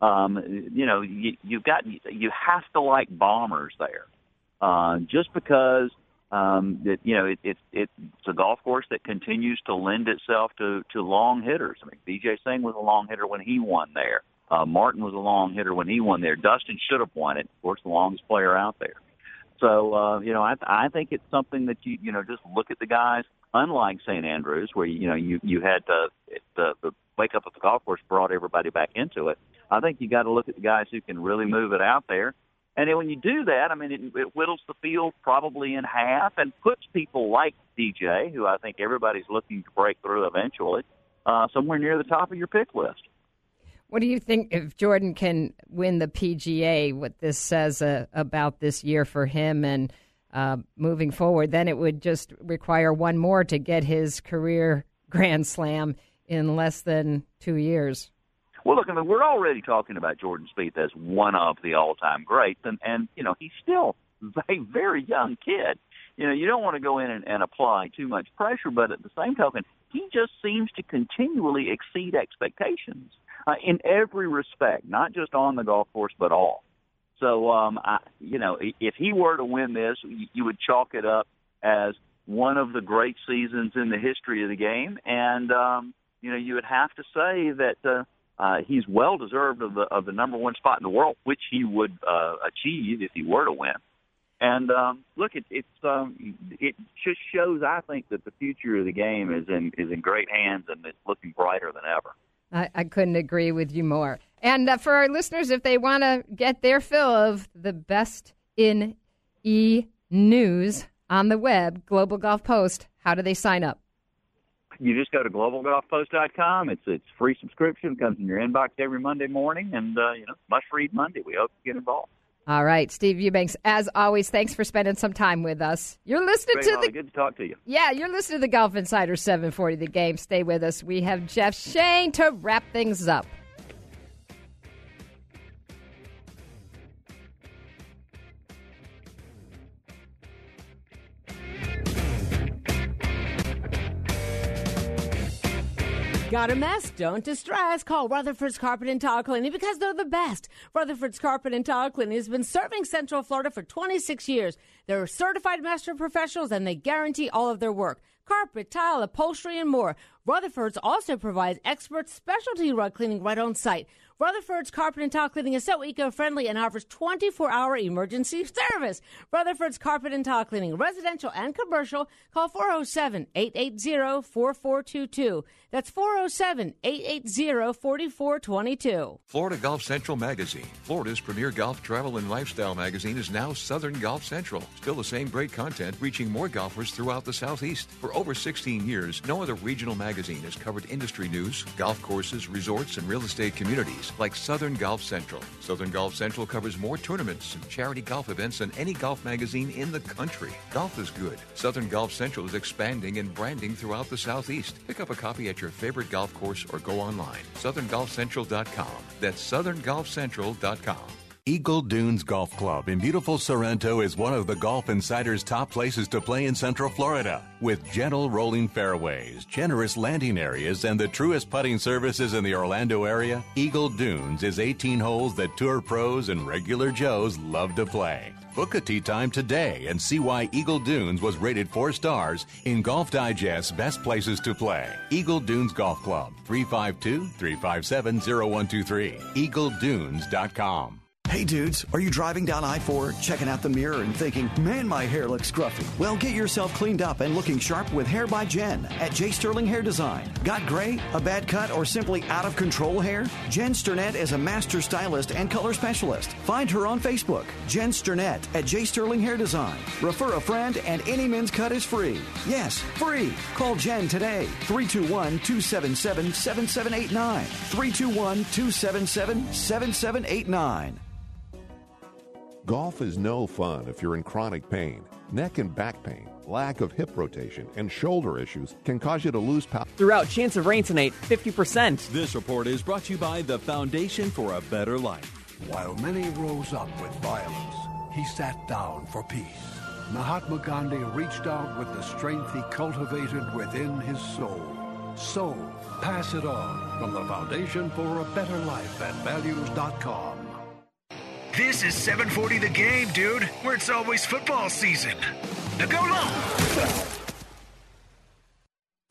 Um, you know, you, you've got you have to like bombers there uh, just because um, that you know it, it, it's a golf course that continues to lend itself to to long hitters. I mean, Vijay Singh was a long hitter when he won there. Uh, Martin was a long hitter when he won there. Dustin should have won it. Of course, the longest player out there. So uh, you know, I, I think it's something that you you know just look at the guys. Unlike St Andrews, where you know you you had uh, the the wake up of the golf course brought everybody back into it. I think you got to look at the guys who can really move it out there and then when you do that, I mean, it, it whittles the field probably in half and puts people like DJ, who I think everybody's looking to break through eventually, uh, somewhere near the top of your pick list. What do you think if Jordan can win the PGA? What this says uh, about this year for him and uh, moving forward? Then it would just require one more to get his career Grand Slam in less than two years. Well, look, I mean, we're already talking about Jordan Spieth as one of the all-time greats, and and you know he's still a very young kid. You know, you don't want to go in and, and apply too much pressure, but at the same token, he just seems to continually exceed expectations uh, in every respect, not just on the golf course, but all. So, um, I, you know, if he were to win this, you would chalk it up as one of the great seasons in the history of the game, and um, you know, you would have to say that. Uh, uh, he's well deserved of the of the number one spot in the world, which he would uh, achieve if he were to win. And um, look, it, it's um, it just shows, I think, that the future of the game is in is in great hands and it's looking brighter than ever. I, I couldn't agree with you more. And uh, for our listeners, if they want to get their fill of the best in e news on the web, Global Golf Post, how do they sign up? You just go to globalgolfpost.com. It's it's free subscription. It comes in your inbox every Monday morning, and uh, you know, must read Monday. We hope you get involved. All right, Steve Eubanks. As always, thanks for spending some time with us. You're listening Great, to Holly. the good to talk to you. Yeah, you're listening to the Golf Insider 740 The Game. Stay with us. We have Jeff Shane to wrap things up. Got a mess? Don't distress. Call Rutherford's Carpet and Tile Cleaning because they're the best. Rutherford's Carpet and Tile Cleaning has been serving Central Florida for 26 years. They're certified master professionals and they guarantee all of their work. Carpet, tile, upholstery, and more. Rutherford's also provides expert specialty rug cleaning right on site. Rutherford's Carpet and Tile Cleaning is so eco-friendly and offers 24-hour emergency service. Rutherford's Carpet and Tile Cleaning, residential and commercial. Call 407-880-4422. That's 407-880-4422. Florida Golf Central Magazine, Florida's premier golf travel and lifestyle magazine, is now Southern Golf Central. Still the same great content, reaching more golfers throughout the Southeast. For over 16 years, no other regional magazine has covered industry news, golf courses, resorts, and real estate communities like Southern Golf Central. Southern Golf Central covers more tournaments and charity golf events than any golf magazine in the country. Golf is good. Southern Golf Central is expanding and branding throughout the Southeast. Pick up a copy at your favorite golf course or go online. SouthernGolfCentral.com. That's SouthernGolfCentral.com. Eagle Dunes Golf Club in beautiful Sorrento is one of the Golf Insider's top places to play in Central Florida. With gentle rolling fairways, generous landing areas, and the truest putting services in the Orlando area, Eagle Dunes is 18 holes that tour pros and regular Joes love to play. Book a tee time today and see why Eagle Dunes was rated four stars in Golf Digest's best places to play. Eagle Dunes Golf Club, 352 357 0123. EagleDunes.com. Hey dudes, are you driving down I 4, checking out the mirror and thinking, man, my hair looks scruffy? Well, get yourself cleaned up and looking sharp with Hair by Jen at J. Sterling Hair Design. Got gray, a bad cut, or simply out of control hair? Jen Sternett is a master stylist and color specialist. Find her on Facebook, Jen Sternett at J. Sterling Hair Design. Refer a friend, and any men's cut is free. Yes, free. Call Jen today, 321 277 7789. 321 277 7789. Golf is no fun if you're in chronic pain. Neck and back pain, lack of hip rotation, and shoulder issues can cause you to lose power. Throughout Chance of Rain tonight, 50%. This report is brought to you by the Foundation for a Better Life. While many rose up with violence, he sat down for peace. Mahatma Gandhi reached out with the strength he cultivated within his soul. So, pass it on from the Foundation for a Better Life at values.com. This is 740 the game, dude, where it's always football season. Now go long.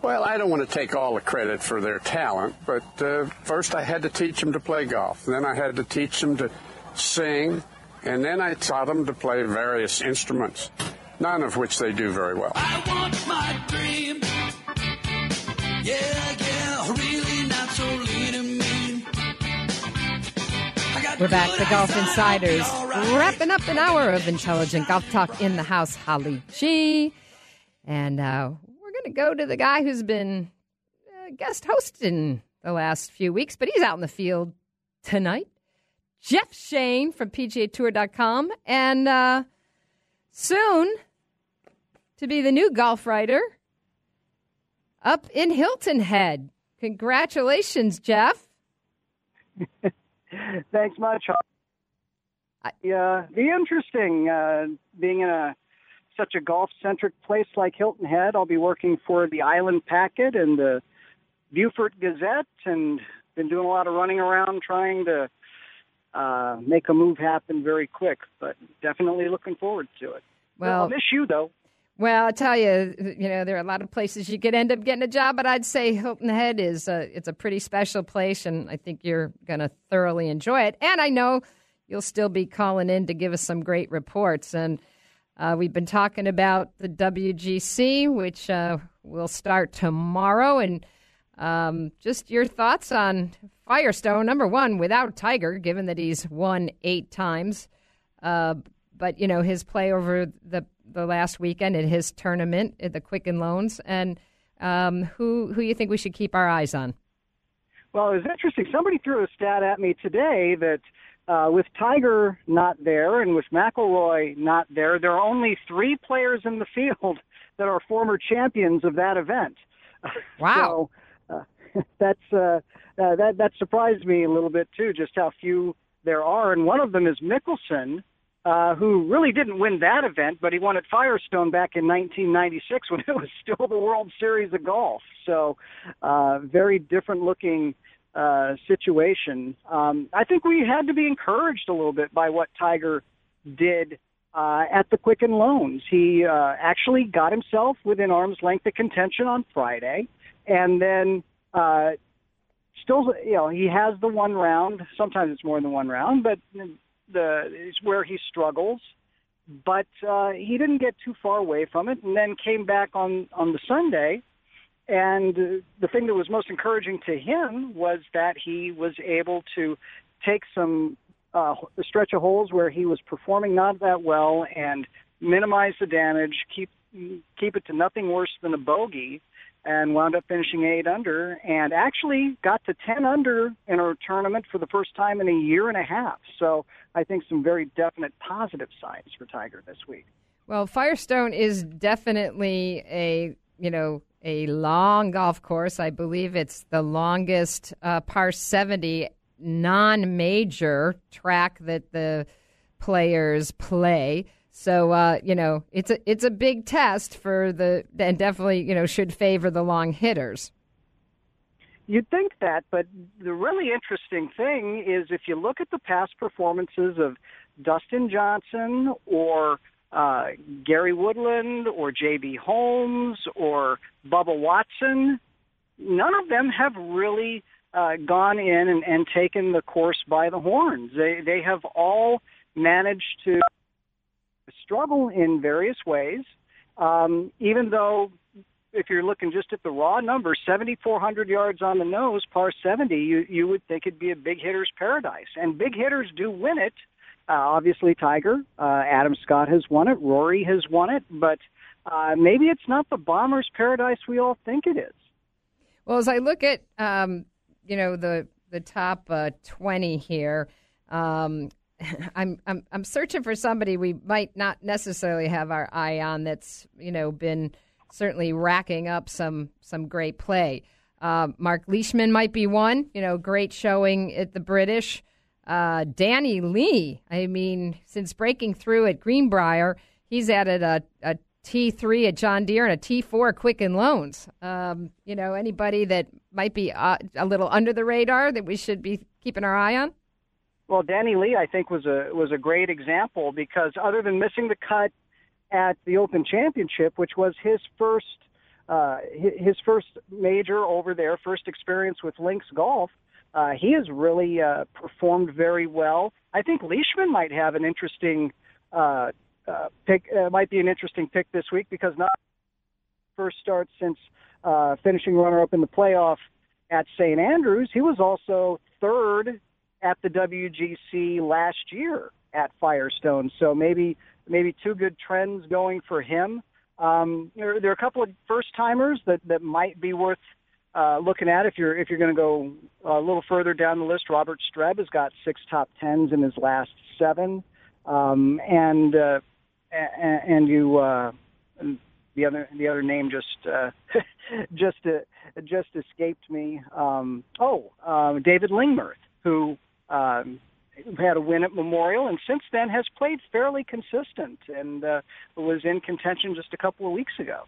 Well, I don't want to take all the credit for their talent, but uh, first I had to teach them to play golf. Then I had to teach them to sing, and then I taught them to play various instruments, none of which they do very well. I want my dream. Yeah, yeah, really We're back, the Golf Insiders, wrapping up an hour of intelligent golf talk in the house. Holly G, and uh, we're going to go to the guy who's been uh, guest hosting the last few weeks, but he's out in the field tonight. Jeff Shane from PGATour.com, and uh, soon to be the new golf writer up in Hilton Head. Congratulations, Jeff. Thanks much. Yeah, be interesting uh, being in a such a golf centric place like Hilton Head. I'll be working for the Island Packet and the Beaufort Gazette, and been doing a lot of running around trying to uh, make a move happen very quick. But definitely looking forward to it. Well- I'll miss you though. Well, I tell you, you know, there are a lot of places you could end up getting a job, but I'd say Hilton Head is a, it's a pretty special place, and I think you're going to thoroughly enjoy it. And I know you'll still be calling in to give us some great reports. And uh, we've been talking about the WGC, which uh, will start tomorrow, and um, just your thoughts on Firestone. Number one, without Tiger, given that he's won eight times, uh, but you know his play over the the last weekend at his tournament at the Quicken Loans, and um, who who you think we should keep our eyes on? Well, it was interesting. Somebody threw a stat at me today that uh, with Tiger not there and with McIlroy not there, there are only three players in the field that are former champions of that event. Wow. so uh, that's uh, uh, that that surprised me a little bit too, just how few there are. And one of them is Mickelson, uh, who really didn't win that event, but he won at Firestone back in 1996 when it was still the World Series of golf. So, uh, very different looking uh, situation. Um, I think we had to be encouraged a little bit by what Tiger did uh, at the Quicken Loans. He uh, actually got himself within arm's length of contention on Friday, and then uh, still, you know, he has the one round. Sometimes it's more than one round, but the it's where he struggles. But uh, he didn't get too far away from it, and then came back on on the Sunday. And the thing that was most encouraging to him was that he was able to take some uh, stretch of holes where he was performing not that well and minimize the damage, keep keep it to nothing worse than a bogey, and wound up finishing eight under, and actually got to ten under in a tournament for the first time in a year and a half. So I think some very definite positive signs for Tiger this week. Well, Firestone is definitely a you know a long golf course. I believe it's the longest uh, par seventy non-major track that the players play. So uh, you know, it's a it's a big test for the and definitely you know should favor the long hitters. You'd think that, but the really interesting thing is if you look at the past performances of Dustin Johnson or uh, Gary Woodland or J.B. Holmes or Bubba Watson, none of them have really uh, gone in and, and taken the course by the horns. They they have all managed to struggle in various ways. Um, even though, if you're looking just at the raw numbers, 7,400 yards on the nose, par 70, you you would think it'd be a big hitter's paradise, and big hitters do win it. Uh, obviously, Tiger, uh, Adam Scott has won it, Rory has won it, but uh, maybe it's not the bomber's paradise we all think it is. Well, as I look at um, you know the the top uh, twenty here, um, I'm I'm I'm searching for somebody we might not necessarily have our eye on. That's you know been certainly racking up some some great play. Uh, Mark Leishman might be one. You know, great showing at the British. Uh, Danny Lee. I mean, since breaking through at Greenbrier, he's added a, a T3 at John Deere and a T4 Quicken Loans. Um, you know, anybody that might be uh, a little under the radar that we should be keeping our eye on? Well, Danny Lee, I think, was a was a great example because other than missing the cut at the Open Championship, which was his first uh, his first major over there, first experience with links golf, uh, he has really uh, performed very well. I think Leishman might have an interesting uh, uh, pick. Uh, might be an interesting pick this week because not first start since uh, finishing runner up in the playoff at St. Andrews. He was also third at the WGC last year at Firestone. So maybe maybe two good trends going for him. Um, there, there are a couple of first timers that that might be worth uh, looking at if you're if you're going to go a little further down the list. Robert Streb has got six top tens in his last seven, um, and uh, and, and you uh, the other the other name just uh, just uh, just escaped me. Um, oh, uh, David Lingmerth, who um, had a win at Memorial, and since then has played fairly consistent and uh, was in contention just a couple of weeks ago.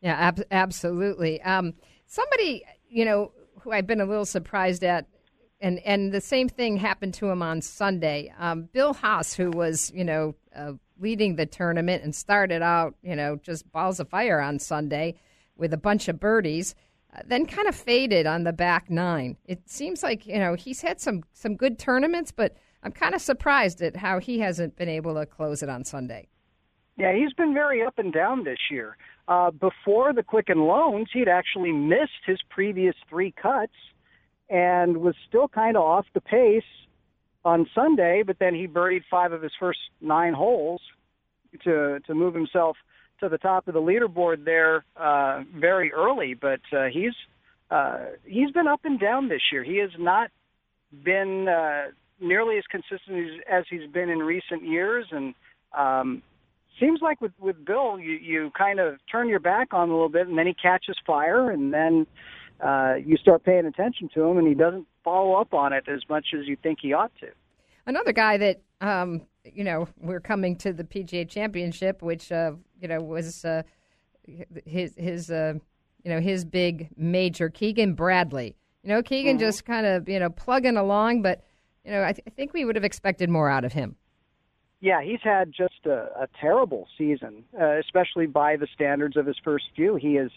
Yeah, ab- absolutely. Um, somebody, you know, who I've been a little surprised at, and and the same thing happened to him on Sunday. Um, Bill Haas, who was, you know, uh, leading the tournament and started out, you know, just balls of fire on Sunday with a bunch of birdies then kind of faded on the back nine. It seems like you know he's had some some good tournaments, but I'm kind of surprised at how he hasn't been able to close it on Sunday. Yeah, he's been very up and down this year. Uh, before the Quicken Loans, he'd actually missed his previous three cuts and was still kind of off the pace on Sunday. But then he birdied five of his first nine holes to to move himself to the top of the leaderboard there uh, very early, but uh, he's uh, he's been up and down this year. He has not been uh, nearly as consistent as, as he's been in recent years, and um, seems like with with Bill, you you kind of turn your back on him a little bit, and then he catches fire, and then uh, you start paying attention to him, and he doesn't follow up on it as much as you think he ought to. Another guy that um, you know we're coming to the PGA Championship, which uh, you know was uh, his his uh, you know his big major Keegan Bradley. You know Keegan mm-hmm. just kind of you know plugging along, but you know I, th- I, think we would have expected more out of him. Yeah, he's had just a, a terrible season, uh, especially by the standards of his first few. He has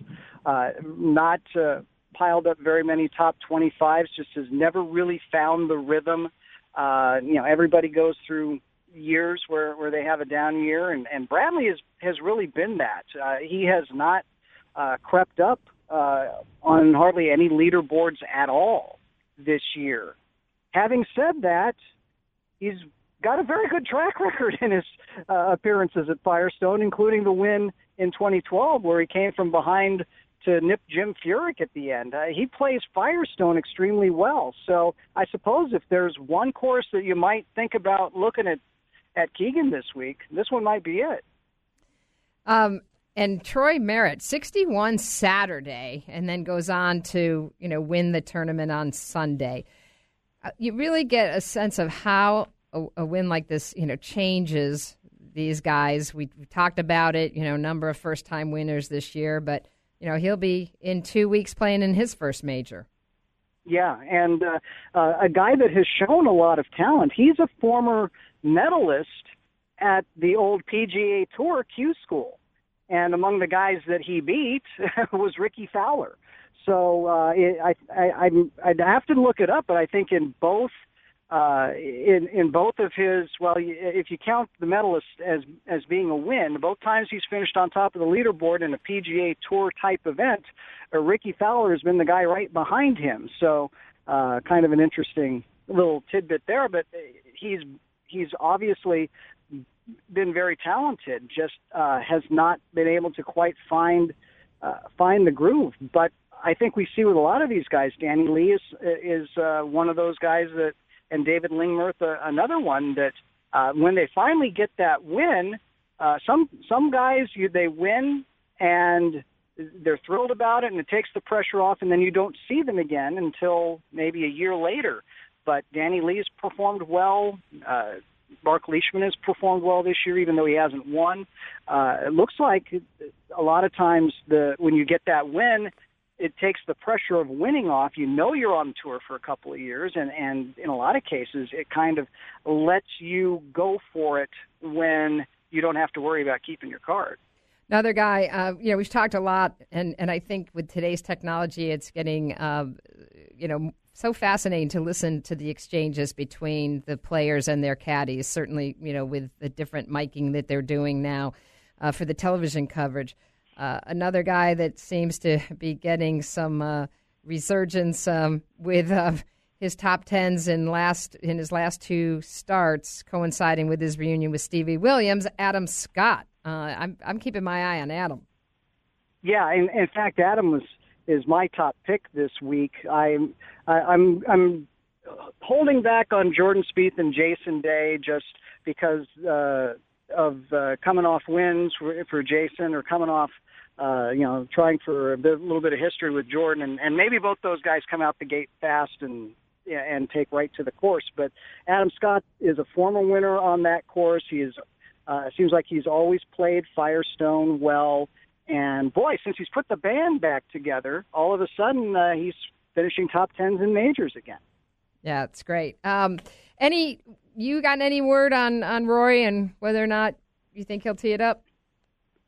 uh, not uh, piled up very many top 25s. Just has never really found the rhythm. Uh, you know, everybody goes through years where where they have a down year, and and Bradley has has really been that. Uh, he has not uh, crept up uh, on hardly any leaderboards at all this year. Having said that, he's got a very good track record in his uh, appearances at Firestone, including the win in 2012, where he came from behind to nip Jim Furyk at the end. Uh, he plays Firestone extremely well. So I suppose if there's one course that you might think about looking at at Keegan this week, this one might be it. Um, and Troy Merritt, 61 Saturday, and then goes on to you know win the tournament on Sunday. uh, you really get a sense of how a, a win like this, you know, changes these guys. We, we talked about it, you know, number of first time winners this year, but you know he'll be in two weeks playing in his first major. Yeah, and uh, uh, a guy that has shown a lot of talent. He's a former medalist at the old PGA Tour Q School, and among the guys that he beat was Rickie Fowler. So uh, it, I, I, I'd have to look it up, but I think in both uh, in in both of his well, if you count the medalist as as being a win, both times he's finished on top of the leaderboard in a PGA Tour type event, uh, Rickie Fowler has been the guy right behind him. So, uh, kind of an interesting little tidbit there. But he's he's obviously been very talented, just uh, has not been able to quite find uh, find the groove. But I think we see with a lot of these guys, Danny Lee is is uh, one of those guys that and David Lingmerth, uh, another one that uh, when they finally get that win, uh, some some guys you, they win and they're thrilled about it, and it takes the pressure off, and then you don't see them again until maybe a year later. But Danny Lee's performed well. Uh, Mark Leishman has performed well this year, even though he hasn't won. Uh, it looks like a lot of times the when you get that win, it takes the pressure of winning off. You know you're on tour for a couple of years, and and in a lot of cases, it kind of lets you go for it when you don't have to worry about keeping your card. Another guy, uh, you know, we've talked a lot, and and I think with today's technology, it's getting, uh, you know, so fascinating to listen to the exchanges between the players and their caddies. Certainly, you know, with the different miking that they're doing now uh, for the television coverage. Uh, another guy that seems to be getting some uh, resurgence um, with uh, his top tens in last in his last two starts, coinciding with his reunion with Stevie Williams. Adam Scott. Uh, I'm I'm keeping my eye on Adam. Yeah, in, in fact, Adam was is my top pick this week. I'm I, I'm I'm holding back on Jordan Spieth and Jason Day just because uh, of uh, coming off wins for, for Jason or coming off, uh, you know, trying for a bit, little bit of history with Jordan, and, and maybe both those guys come out the gate fast and and take right to the course. But Adam Scott is a former winner on that course. He is uh, seems like he's always played Firestone well. And boy, since he's put the band back together, all of a sudden uh, he's finishing top tens in majors again. Yeah, it's great. Um, any you got any word on on Rory and whether or not you think he'll tee it up?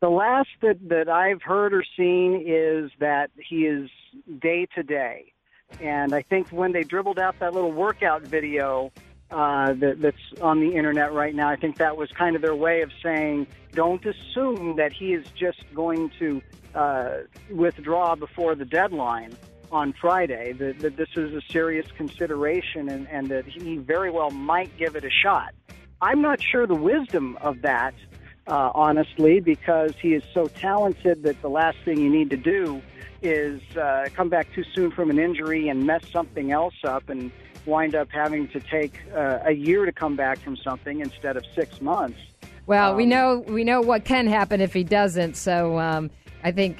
The last that that I've heard or seen is that he is day to day, and I think when they dribbled out that little workout video uh, that, that's on the internet right now, I think that was kind of their way of saying, don't assume that he is just going to uh, withdraw before the deadline on Friday, that, that this is a serious consideration and, and that he very well might give it a shot. I'm not sure the wisdom of that, uh, honestly, because he is so talented that the last thing you need to do is uh, come back too soon from an injury and mess something else up and wind up having to take uh, a year to come back from something instead of six months. Well, um, we know we know what can happen if he doesn't. So um, I think